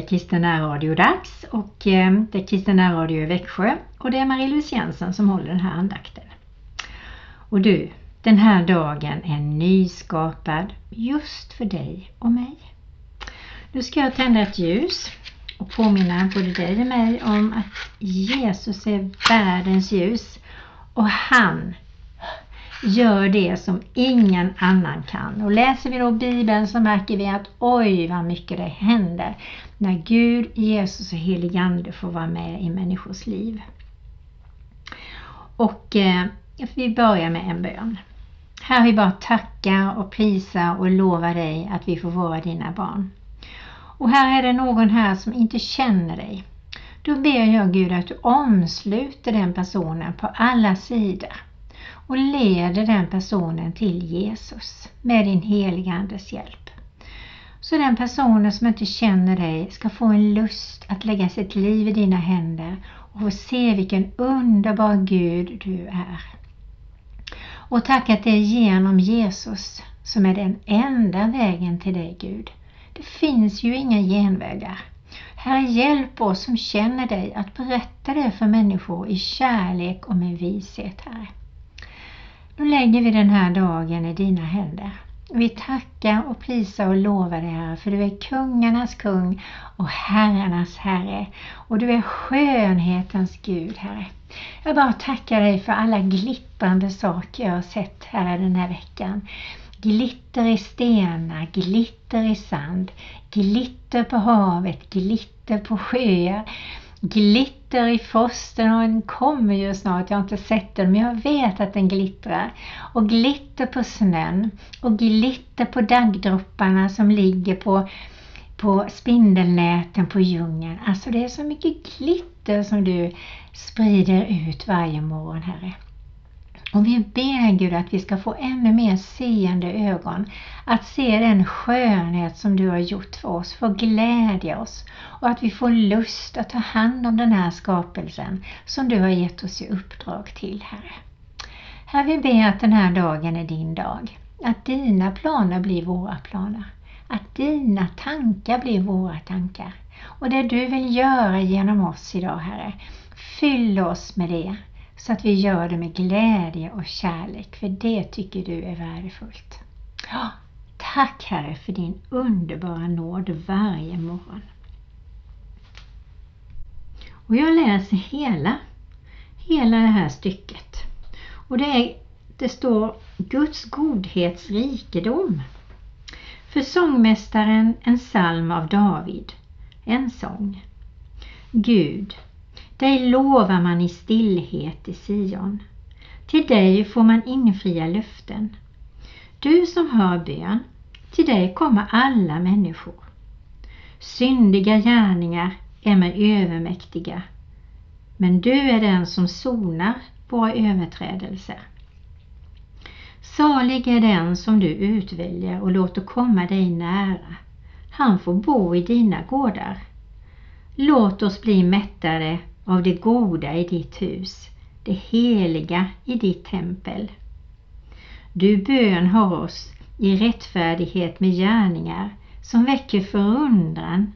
är Kristen Radio dags och eh, det är Kristen Radio i Växjö och det är Marie-Louise Jensen som håller den här andakten. Och du, den här dagen är nyskapad just för dig och mig. Nu ska jag tända ett ljus och påminna både dig och mig om att Jesus är världens ljus och han gör det som ingen annan kan. Och läser vi då Bibeln så märker vi att oj vad mycket det händer när Gud, Jesus och helig Ande får vara med i människors liv. Och eh, vi börjar med en bön. Här vi bara tacka och prisa och lova dig att vi får vara dina barn. Och här är det någon här som inte känner dig. Då ber jag Gud att du omsluter den personen på alla sidor och leder den personen till Jesus med din heliga Andes hjälp. Så den personen som inte känner dig ska få en lust att lägga sitt liv i dina händer och få se vilken underbar Gud du är. Och tack att det är genom Jesus som är den enda vägen till dig Gud. Det finns ju inga genvägar. Herre, hjälp oss som känner dig att berätta det för människor i kärlek och med vishet, Herre. Nu lägger vi den här dagen i dina händer. Vi tackar och prisar och lovar dig Herre, för du är kungarnas kung och herrarnas herre. Och du är skönhetens Gud, Herre. Jag bara tackar dig för alla glittrande saker jag har sett här den här veckan. Glitter i stenar, glitter i sand, glitter på havet, glitter på sjöar, glitter i frosten och den kommer ju snart, jag har inte sett den men jag vet att den glittrar. Och glitter på snön och glitter på daggdropparna som ligger på, på spindelnäten på djungeln. Alltså det är så mycket glitter som du sprider ut varje morgon Herre. Och vi ber Gud att vi ska få ännu mer seende ögon. Att se den skönhet som du har gjort för oss, få glädja oss och att vi får lust att ta hand om den här skapelsen som du har gett oss i uppdrag till Herre. Herre, vi ber att den här dagen är din dag. Att dina planer blir våra planer. Att dina tankar blir våra tankar. Och det du vill göra genom oss idag Herre, fyll oss med det så att vi gör det med glädje och kärlek, för det tycker du är värdefullt. Ja, tack Herre för din underbara nåd varje morgon. Och jag läser hela, hela det här stycket. Och det, är, det står Guds godhets rikedom. För sångmästaren en psalm av David, en sång. Gud, dig lovar man i stillhet i Sion. Till dig får man infria löften. Du som hör bön, till dig kommer alla människor. Syndiga gärningar är mig övermäktiga, men du är den som sonar våra överträdelser. Salig är den som du utväljer och låter komma dig nära. Han får bo i dina gårdar. Låt oss bli mättade av det goda i ditt hus, det heliga i ditt tempel. Du bön har oss i rättfärdighet med gärningar som väcker förundran.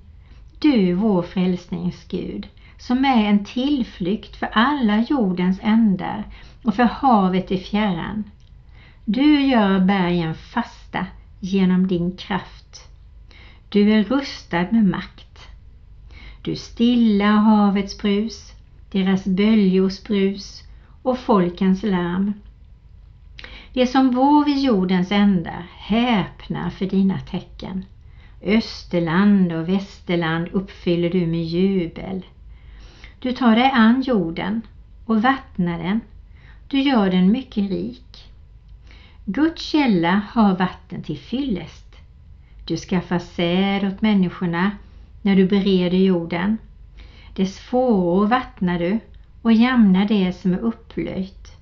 Du vår frälsningsgud, som är en tillflykt för alla jordens ändar och för havet i fjärran. Du gör bergen fasta genom din kraft. Du är rustad med makt. Du stilla havets brus, deras böljors brus och folkens larm. De som bor vid jordens ändar häpnar för dina tecken. Österland och västerland uppfyller du med jubel. Du tar dig an jorden och vattnar den. Du gör den mycket rik. Guds källa har vatten till fyllest. Du skaffar säd åt människorna när du bereder jorden. Dess fåror vattnar du och jämnar det som är upplöjt.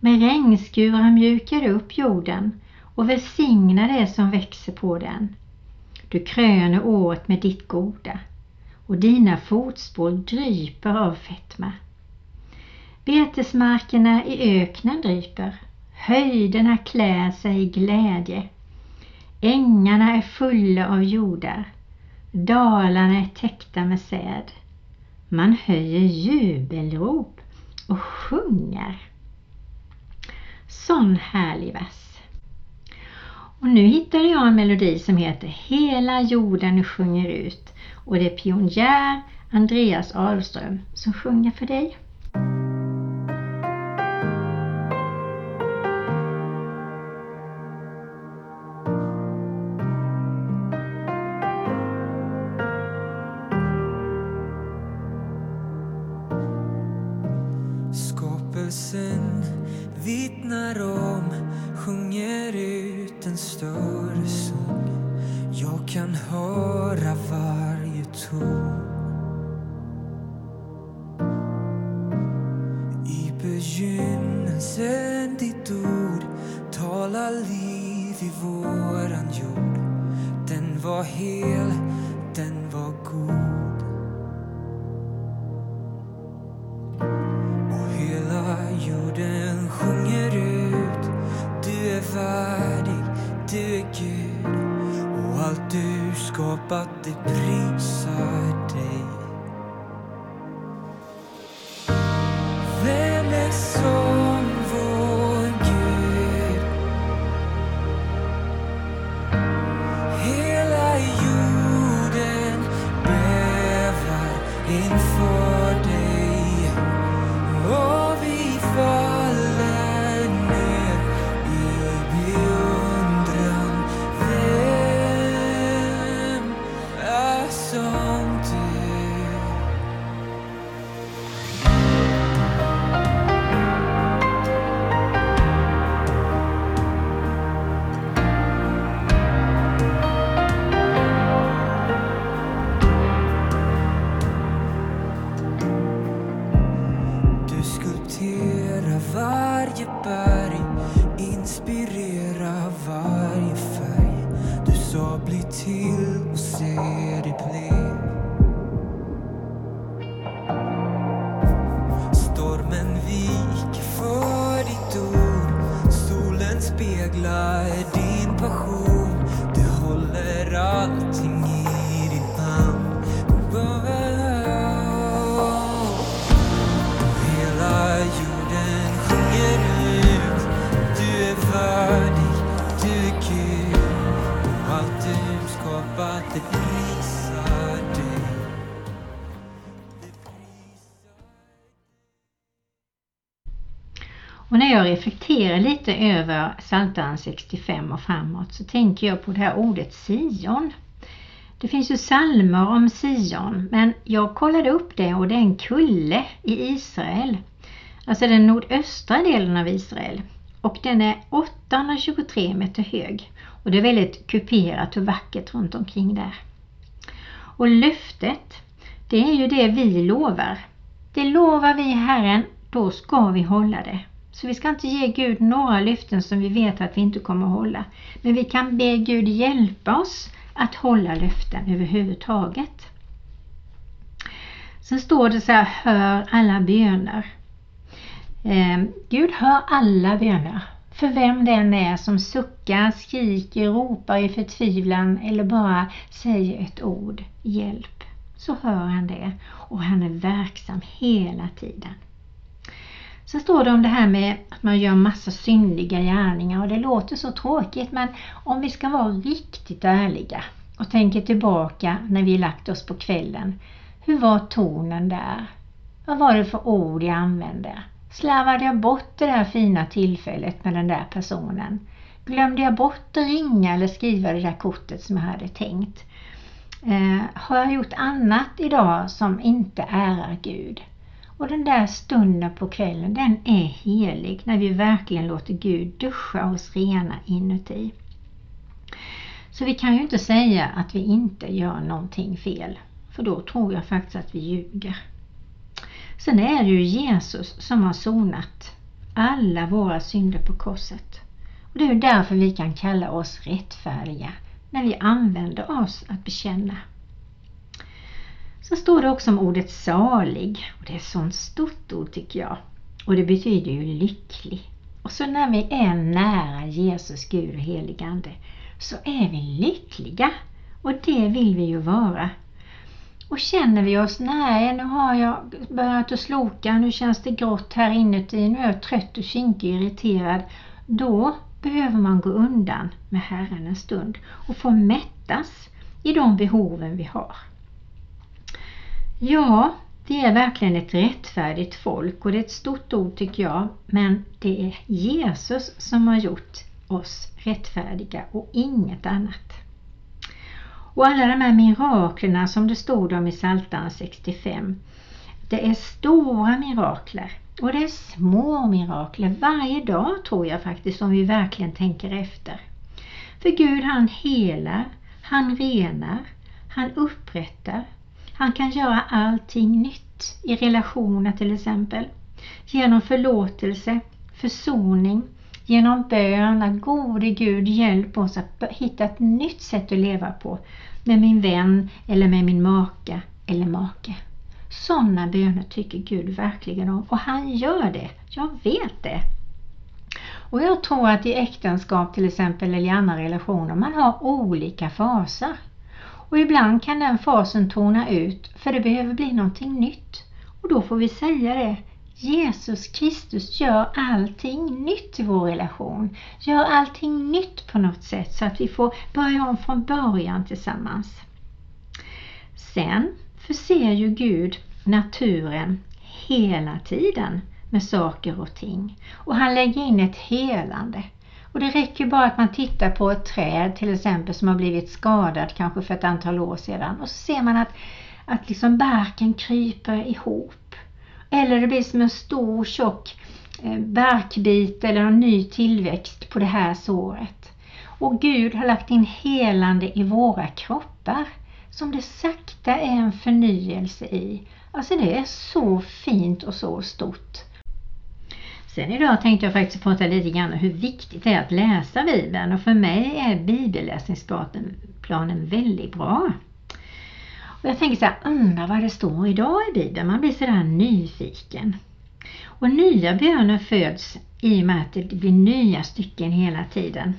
Med regnskurar mjukar du upp jorden och välsignar det som växer på den. Du kröner året med ditt goda och dina fotspår dryper av fetma. Betesmarkerna i öknen dryper, höjderna klär sig i glädje. Ängarna är fulla av jordar Dalarna är täckta med säd. Man höjer jubelrop och sjunger. Sån härlig vers. Och nu hittade jag en melodi som heter Hela jorden sjunger ut och det är pionjär Andreas Ahlström som sjunger för dig. Du att det prisar dig. Vem är så till och se jag lite över Psaltaren 65 och framåt så tänker jag på det här ordet Sion. Det finns ju salmer om Sion men jag kollade upp det och det är en kulle i Israel. Alltså den nordöstra delen av Israel. Och den är 823 meter hög. Och det är väldigt kuperat och vackert runt omkring där. Och löftet, det är ju det vi lovar. Det lovar vi Herren, då ska vi hålla det. Så vi ska inte ge Gud några löften som vi vet att vi inte kommer att hålla. Men vi kan be Gud hjälpa oss att hålla löften överhuvudtaget. Sen står det så här, hör alla böner. Eh, Gud hör alla böner. För vem den är som suckar, skriker, ropar i förtvivlan eller bara säger ett ord, hjälp, så hör han det och han är verksam hela tiden. Sen står det om det här med att man gör massa syndiga gärningar och det låter så tråkigt men om vi ska vara riktigt ärliga och tänker tillbaka när vi lagt oss på kvällen. Hur var tonen där? Vad var det för ord jag använde? Slarvade jag bort det där fina tillfället med den där personen? Glömde jag bort att ringa eller skriva det där kortet som jag hade tänkt? Eh, har jag gjort annat idag som inte ärar Gud? Och den där stunden på kvällen, den är helig när vi verkligen låter Gud duscha oss rena inuti. Så vi kan ju inte säga att vi inte gör någonting fel, för då tror jag faktiskt att vi ljuger. Sen är det ju Jesus som har sonat alla våra synder på korset. Och Det är ju därför vi kan kalla oss rättfärdiga när vi använder oss att bekänna. Så står det också om ordet salig och det är ett sånt stort ord tycker jag. Och det betyder ju lycklig. Och så när vi är nära Jesus, Gud och helig Ande så är vi lyckliga Och det vill vi ju vara. Och känner vi oss, nej nu har jag börjat att sloka, nu känns det grått här inuti, nu är jag trött och kinkig och irriterad. Då behöver man gå undan med Herren en stund och få mättas i de behoven vi har. Ja, vi är verkligen ett rättfärdigt folk och det är ett stort ord tycker jag, men det är Jesus som har gjort oss rättfärdiga och inget annat. Och alla de här miraklerna som det stod om i Psaltaren 65, det är stora mirakler och det är små mirakler varje dag tror jag faktiskt om vi verkligen tänker efter. För Gud han helar, han renar, han upprättar, han kan göra allting nytt i relationer till exempel. Genom förlåtelse, försoning, genom bön, att gode Gud hjälp oss att hitta ett nytt sätt att leva på med min vän eller med min maka eller make. Sådana böner tycker Gud verkligen om och han gör det. Jag vet det. Och jag tror att i äktenskap till exempel eller i andra relationer man har olika faser. Och ibland kan den fasen tona ut för det behöver bli någonting nytt. Och då får vi säga det. Jesus Kristus gör allting nytt i vår relation. Gör allting nytt på något sätt så att vi får börja om från början tillsammans. Sen förser ju Gud naturen hela tiden med saker och ting. Och han lägger in ett helande. Och det räcker bara att man tittar på ett träd till exempel som har blivit skadat kanske för ett antal år sedan och så ser man att, att liksom barken kryper ihop. Eller det blir som en stor tjock eh, barkbit eller en ny tillväxt på det här såret. Och Gud har lagt in helande i våra kroppar som det sakta är en förnyelse i. Alltså det är så fint och så stort. Sen idag tänkte jag faktiskt prata lite grann om hur viktigt det är att läsa Bibeln och för mig är bibelläsningsplanen väldigt bra. Och jag tänker så här, undrar vad det står idag i Bibeln. Man blir sådär nyfiken. Och nya böner föds i och med att det blir nya stycken hela tiden.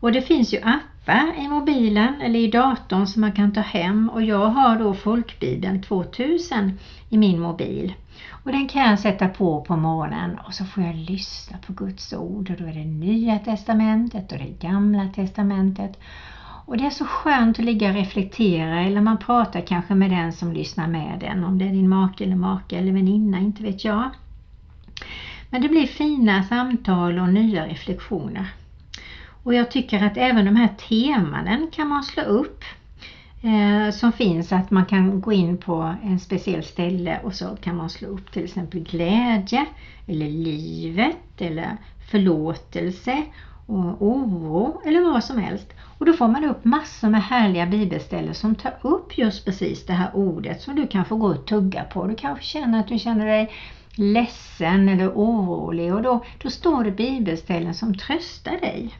Och det finns ju appar i mobilen eller i datorn som man kan ta hem och jag har då Folkbibeln 2000 i min mobil. Och den kan jag sätta på på morgonen och så får jag lyssna på Guds ord och då är det Nya Testamentet och det Gamla Testamentet. Och det är så skönt att ligga och reflektera eller man pratar kanske med den som lyssnar med den, om det är din make eller maka eller väninna, inte vet jag. Men det blir fina samtal och nya reflektioner. Och jag tycker att även de här temanen kan man slå upp eh, som finns att man kan gå in på en speciell ställe och så kan man slå upp till exempel glädje eller livet eller förlåtelse och oro eller vad som helst. Och då får man upp massor med härliga bibelställen som tar upp just precis det här ordet som du kan få gå och tugga på. Du kanske känner att du känner dig ledsen eller orolig och då, då står det bibelställen som tröstar dig.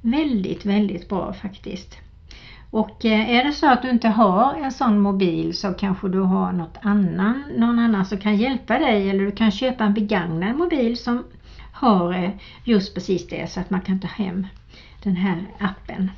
Väldigt, väldigt bra faktiskt. Och eh, är det så att du inte har en sån mobil så kanske du har något annan, någon annan som kan hjälpa dig eller du kan köpa en begagnad mobil som har eh, just precis det så att man kan ta hem den här appen.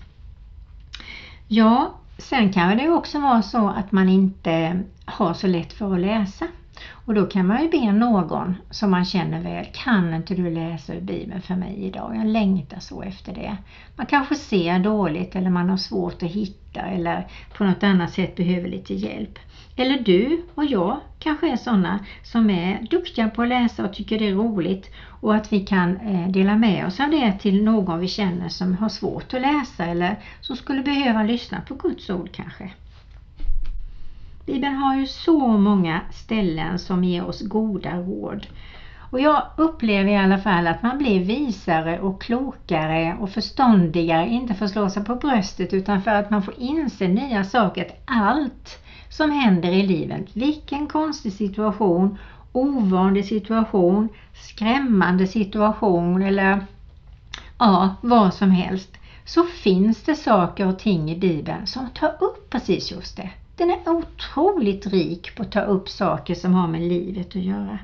Ja, sen kan det också vara så att man inte har så lätt för att läsa. Och då kan man ju be någon som man känner väl, kan inte du läsa ur Bibeln för mig idag? Jag längtar så efter det. Man kanske ser dåligt eller man har svårt att hitta eller på något annat sätt behöver lite hjälp. Eller du och jag kanske är sådana som är duktiga på att läsa och tycker det är roligt och att vi kan eh, dela med oss av det till någon vi känner som har svårt att läsa eller som skulle behöva lyssna på Guds ord kanske. Bibeln har ju så många ställen som ger oss goda råd. Och jag upplever i alla fall att man blir visare och klokare och förståndigare, inte för att slå sig på bröstet utan för att man får inse nya saker. Allt som händer i livet, vilken konstig situation, ovanlig situation, skrämmande situation eller ja, vad som helst, så finns det saker och ting i Bibeln som tar upp precis just det. Den är otroligt rik på att ta upp saker som har med livet att göra.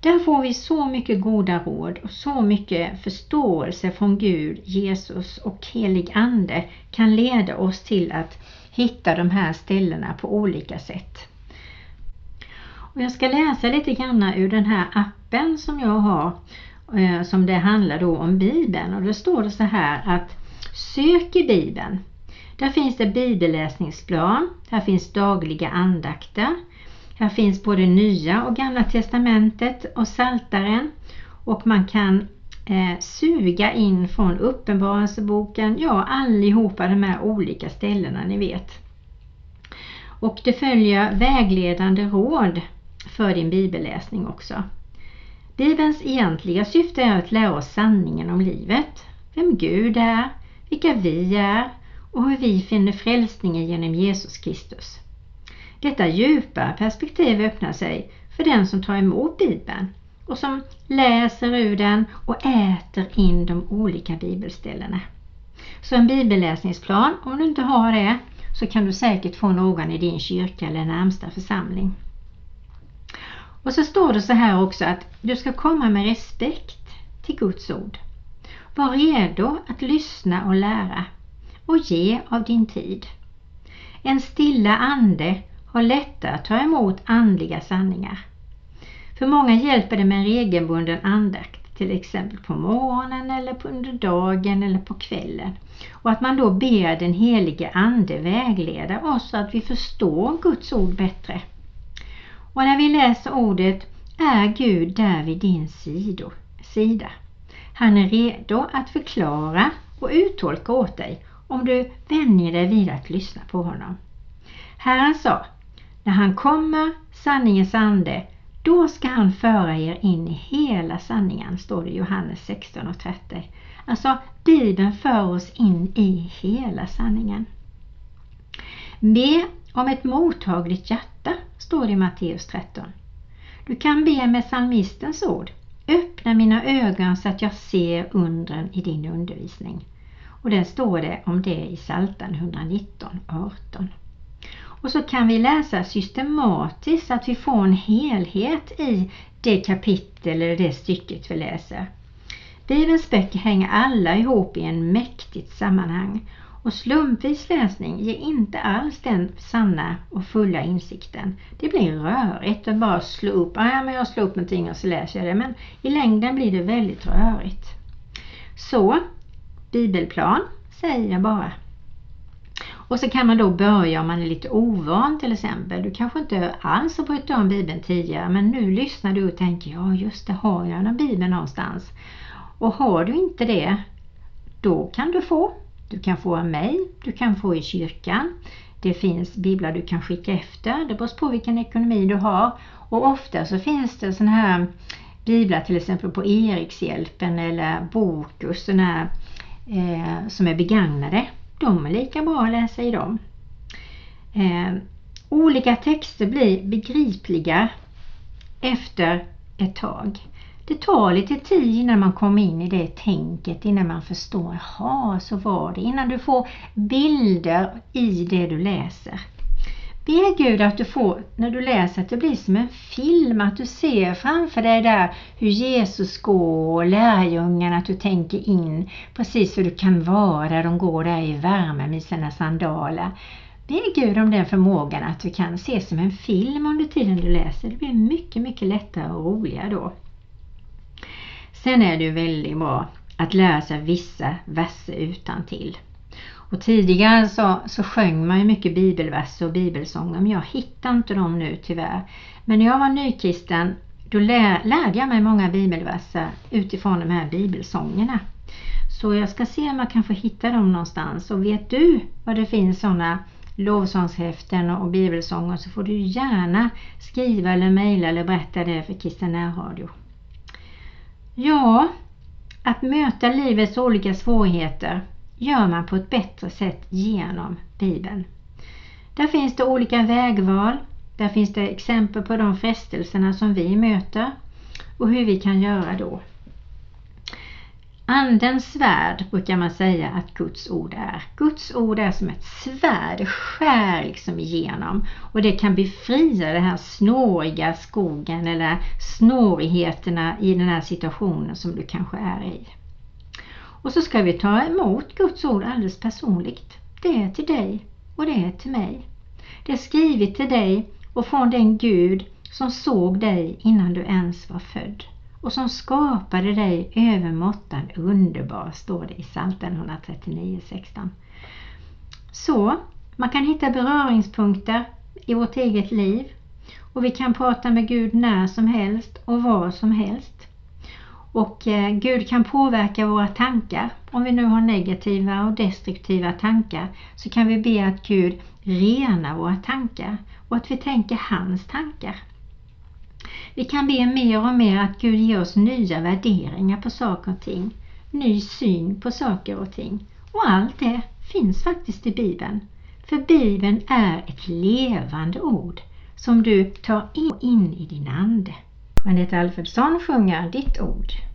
Där får vi så mycket goda råd och så mycket förståelse från Gud, Jesus och helig Ande kan leda oss till att hitta de här ställena på olika sätt. Och jag ska läsa lite grann ur den här appen som jag har eh, som det handlar då om Bibeln och då står det så här att sök i Bibeln. Där finns det bibelläsningsplan, här finns dagliga andakter, här finns både nya och gamla testamentet och saltaren och man kan eh, suga in från uppenbarelseboken, ja allihopa de här olika ställena ni vet. Och det följer vägledande råd för din bibelläsning också. Bibelns egentliga syfte är att lära oss sanningen om livet, vem Gud är, vilka vi är och hur vi finner frälsningen genom Jesus Kristus. Detta djupa perspektiv öppnar sig för den som tar emot Bibeln och som läser ur den och äter in de olika bibelställena. Så en bibelläsningsplan, om du inte har det, så kan du säkert få någon i din kyrka eller närmsta församling. Och så står det så här också att du ska komma med respekt till Guds ord. Var redo att lyssna och lära och ge av din tid. En stilla ande har lättare att ta emot andliga sanningar. För många hjälper det med en regelbunden andakt, till exempel på morgonen eller under dagen eller på kvällen. Och att man då ber den helige Ande vägleda oss så att vi förstår Guds ord bättre. Och när vi läser ordet är Gud där vid din sido, sida. Han är redo att förklara och uttolka åt dig om du vänjer dig vid att lyssna på honom. Herren sa, när han kommer, sanningens ande, då ska han föra er in i hela sanningen, står det i Johannes 16 och 30. Alltså, Bibeln för oss in i hela sanningen. Be om ett mottagligt hjärta, står det i Matteus 13. Du kan be med psalmistens ord. Öppna mina ögon så att jag ser undren i din undervisning. Och där står det om det i Psaltaren 119, 18. Och så kan vi läsa systematiskt så att vi får en helhet i det kapitel eller det stycket vi läser. Bibelns böcker hänger alla ihop i en mäktigt sammanhang och slumpvis läsning ger inte alls den sanna och fulla insikten. Det blir rörigt att bara slå upp, ah, ja, men jag slår upp någonting och så läser jag det, men i längden blir det väldigt rörigt. Så, bibelplan säger jag bara. Och så kan man då börja om man är lite ovan till exempel. Du kanske inte alls har brytt dig om Bibeln tidigare men nu lyssnar du och tänker ja just det, har jag en Bibel någonstans? Och har du inte det, då kan du få. Du kan få av mig, du kan få i kyrkan. Det finns biblar du kan skicka efter, det beror på vilken ekonomi du har. Och ofta så finns det sådana här biblar till exempel på Erikshjälpen eller Bokus, sådana här, eh, som är begagnade. De är lika bra att läsa i dem. Eh, olika texter blir begripliga efter ett tag. Det tar lite tid innan man kommer in i det tänket, innan man förstår, jaha så var det, innan du får bilder i det du läser. Be Gud att du får, när du läser, att det blir som en film, att du ser framför dig där hur Jesus går och lärjungarna, att du tänker in precis hur du kan vara där de går där i värmen med sina sandaler. Be Gud om den förmågan att du kan se som en film under tiden du läser. Det blir mycket, mycket lättare och roligare då. Sen är det ju väldigt bra att lära sig vissa verser utan till. Och tidigare så, så sjöng man ju mycket bibelverser och bibelsånger men jag hittar inte dem nu tyvärr. Men när jag var nykristen då lär, lärde jag mig många bibelverser utifrån de här bibelsångerna. Så jag ska se om jag kan få hitta dem någonstans. Och vet du var det finns sådana lovsångshäften och bibelsånger så får du gärna skriva eller mejla eller berätta det för Kristen Radio. Ja, att möta livets olika svårigheter gör man på ett bättre sätt genom Bibeln. Där finns det olika vägval, där finns det exempel på de frestelserna som vi möter och hur vi kan göra då. Andens svärd brukar man säga att Guds ord är. Guds ord är som ett svärd, det skär liksom igenom och det kan befria den här snåriga skogen eller snårigheterna i den här situationen som du kanske är i. Och så ska vi ta emot Guds ord alldeles personligt. Det är till dig och det är till mig. Det är skrivet till dig och från den Gud som såg dig innan du ens var född och som skapade dig övermåttan underbar, står det i Psaltaren 139.16. Så man kan hitta beröringspunkter i vårt eget liv och vi kan prata med Gud när som helst och var som helst. Och eh, Gud kan påverka våra tankar. Om vi nu har negativa och destruktiva tankar så kan vi be att Gud renar våra tankar och att vi tänker hans tankar. Vi kan be mer och mer att Gud ger oss nya värderingar på saker och ting, ny syn på saker och ting. Och allt det finns faktiskt i Bibeln. För Bibeln är ett levande ord som du tar in i din ande. Jeanette Alfredsson sjunger Ditt ord.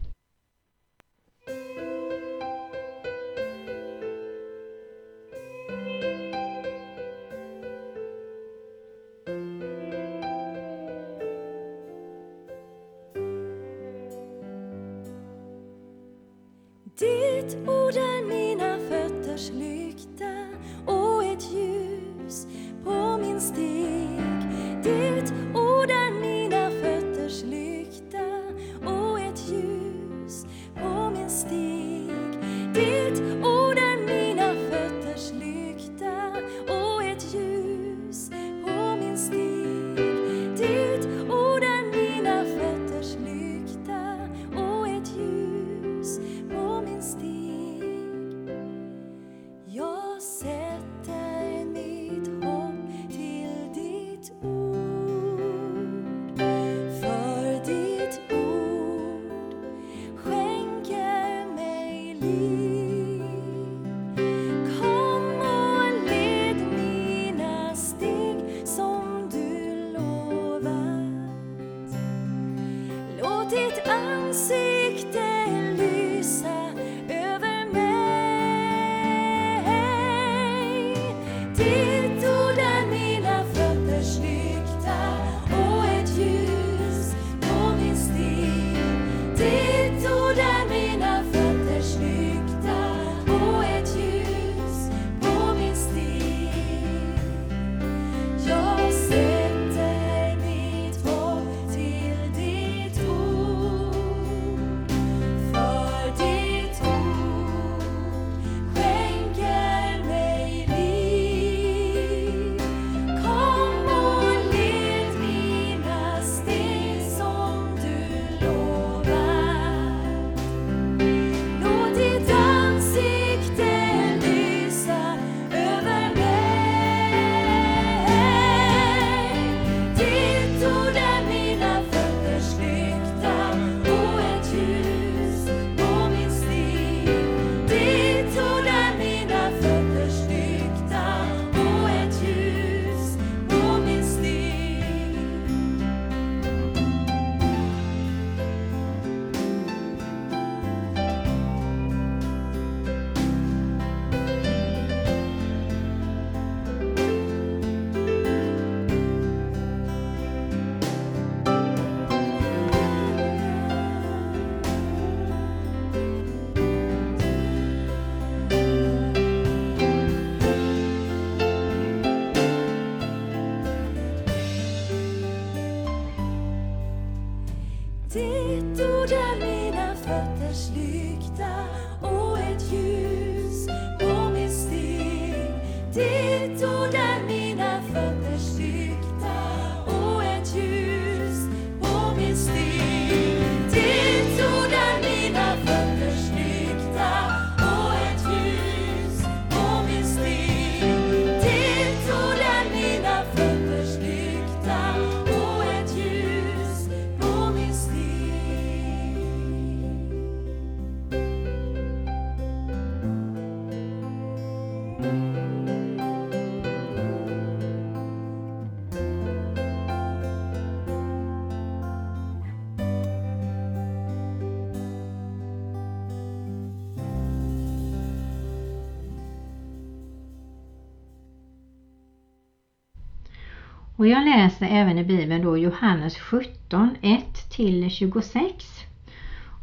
Och jag läser även i Bibeln då Johannes 17, 1-26.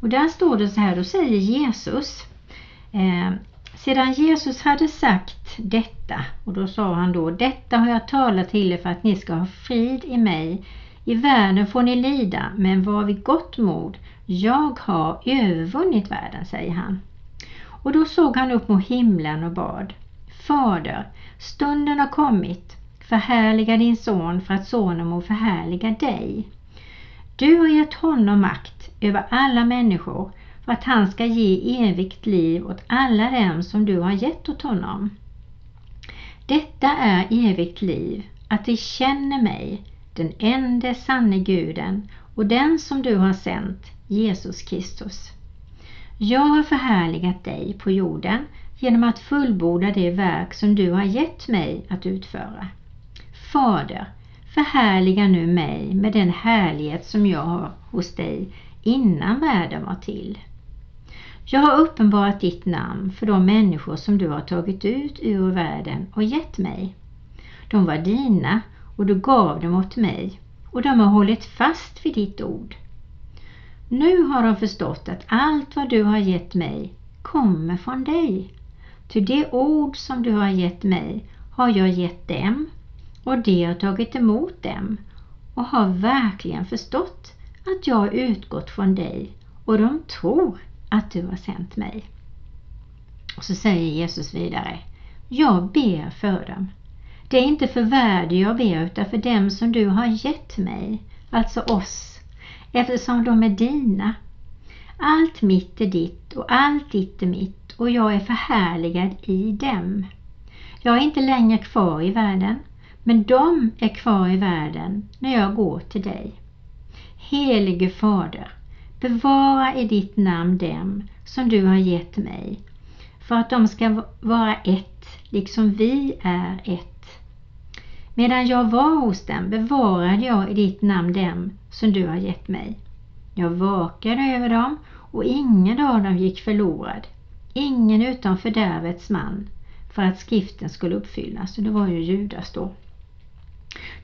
Och där står det så här, då säger Jesus eh, Sedan Jesus hade sagt detta, och då sa han då Detta har jag talat till er för att ni ska ha frid i mig. I världen får ni lida, men var vid gott mod. Jag har övervunnit världen, säger han. Och då såg han upp mot himlen och bad. Fader, stunden har kommit. Förhärliga din son för att sonen må förhärliga dig. Du har gett honom makt över alla människor för att han ska ge evigt liv åt alla dem som du har gett åt honom. Detta är evigt liv, att de känner mig, den enda sanne guden och den som du har sänt, Jesus Kristus. Jag har förhärligat dig på jorden genom att fullborda det verk som du har gett mig att utföra. Fader, förhärliga nu mig med den härlighet som jag har hos dig innan världen var till. Jag har uppenbarat ditt namn för de människor som du har tagit ut ur världen och gett mig. De var dina och du gav dem åt mig och de har hållit fast vid ditt ord. Nu har de förstått att allt vad du har gett mig kommer från dig. Ty det ord som du har gett mig har jag gett dem och de har tagit emot dem och har verkligen förstått att jag har utgått från dig och de tror att du har sänt mig. Och så säger Jesus vidare, jag ber för dem. Det är inte för värde jag ber utan för dem som du har gett mig, alltså oss, eftersom de är dina. Allt mitt är ditt och allt ditt är mitt och jag är förhärligad i dem. Jag är inte längre kvar i världen, men de är kvar i världen när jag går till dig. Helige Fader, Bevara i ditt namn dem som du har gett mig, för att de ska vara ett, liksom vi är ett. Medan jag var hos dem bevarade jag i ditt namn dem som du har gett mig. Jag vakade över dem och ingen av dem gick förlorad, ingen utom fördärvets man, för att skriften skulle uppfyllas. Och det var ju Judas då.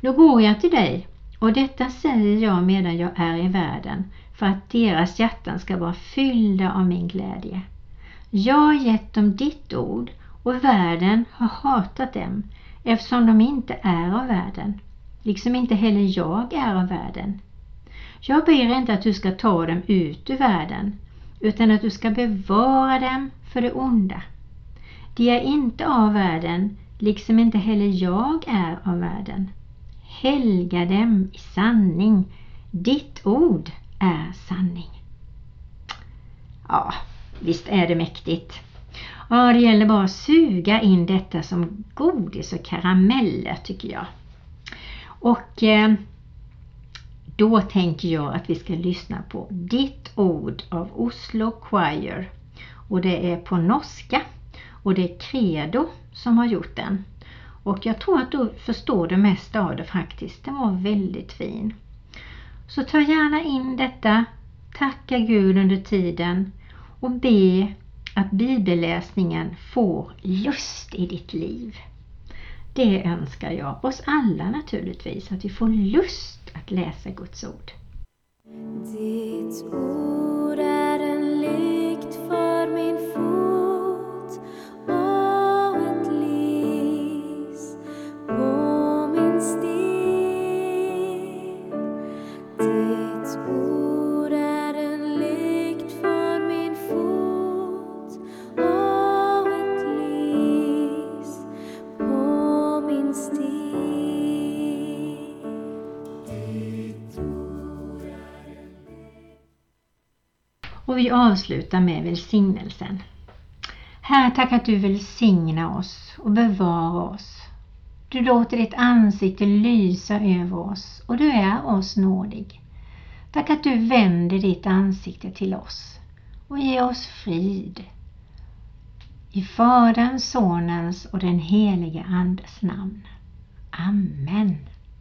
Nu går jag till dig och detta säger jag medan jag är i världen för att deras hjärtan ska vara fyllda av min glädje. Jag har gett dem ditt ord och världen har hatat dem eftersom de inte är av världen, liksom inte heller jag är av världen. Jag ber inte att du ska ta dem ut ur världen, utan att du ska bevara dem för det onda. De är inte av världen, liksom inte heller jag är av världen. Helga dem i sanning. Ditt ord är sanning. Ja, visst är det mäktigt. Ja, det gäller bara att suga in detta som godis och karameller tycker jag. Och eh, då tänker jag att vi ska lyssna på Ditt ord av Oslo Choir. Och det är på norska och det är Credo som har gjort den. Och jag tror att du förstår det mesta av det faktiskt. Den var väldigt fin. Så ta gärna in detta, tacka Gud under tiden och be att bibelläsningen får lust i ditt liv. Det önskar jag oss alla naturligtvis, att vi får lust att läsa Guds ord. Och vi avslutar med välsignelsen. Herre, tack att du välsignar oss och bevarar oss. Du låter ditt ansikte lysa över oss och du är oss nådig. Tack att du vänder ditt ansikte till oss och ger oss frid. I Faderns, Sonens och den helige Andes namn. Amen.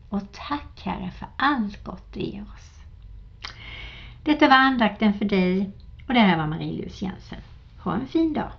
Och tack Herre för allt gott du ger oss. Detta var andakten för dig och det här var Marie-Louise Jensen. Ha en fin dag!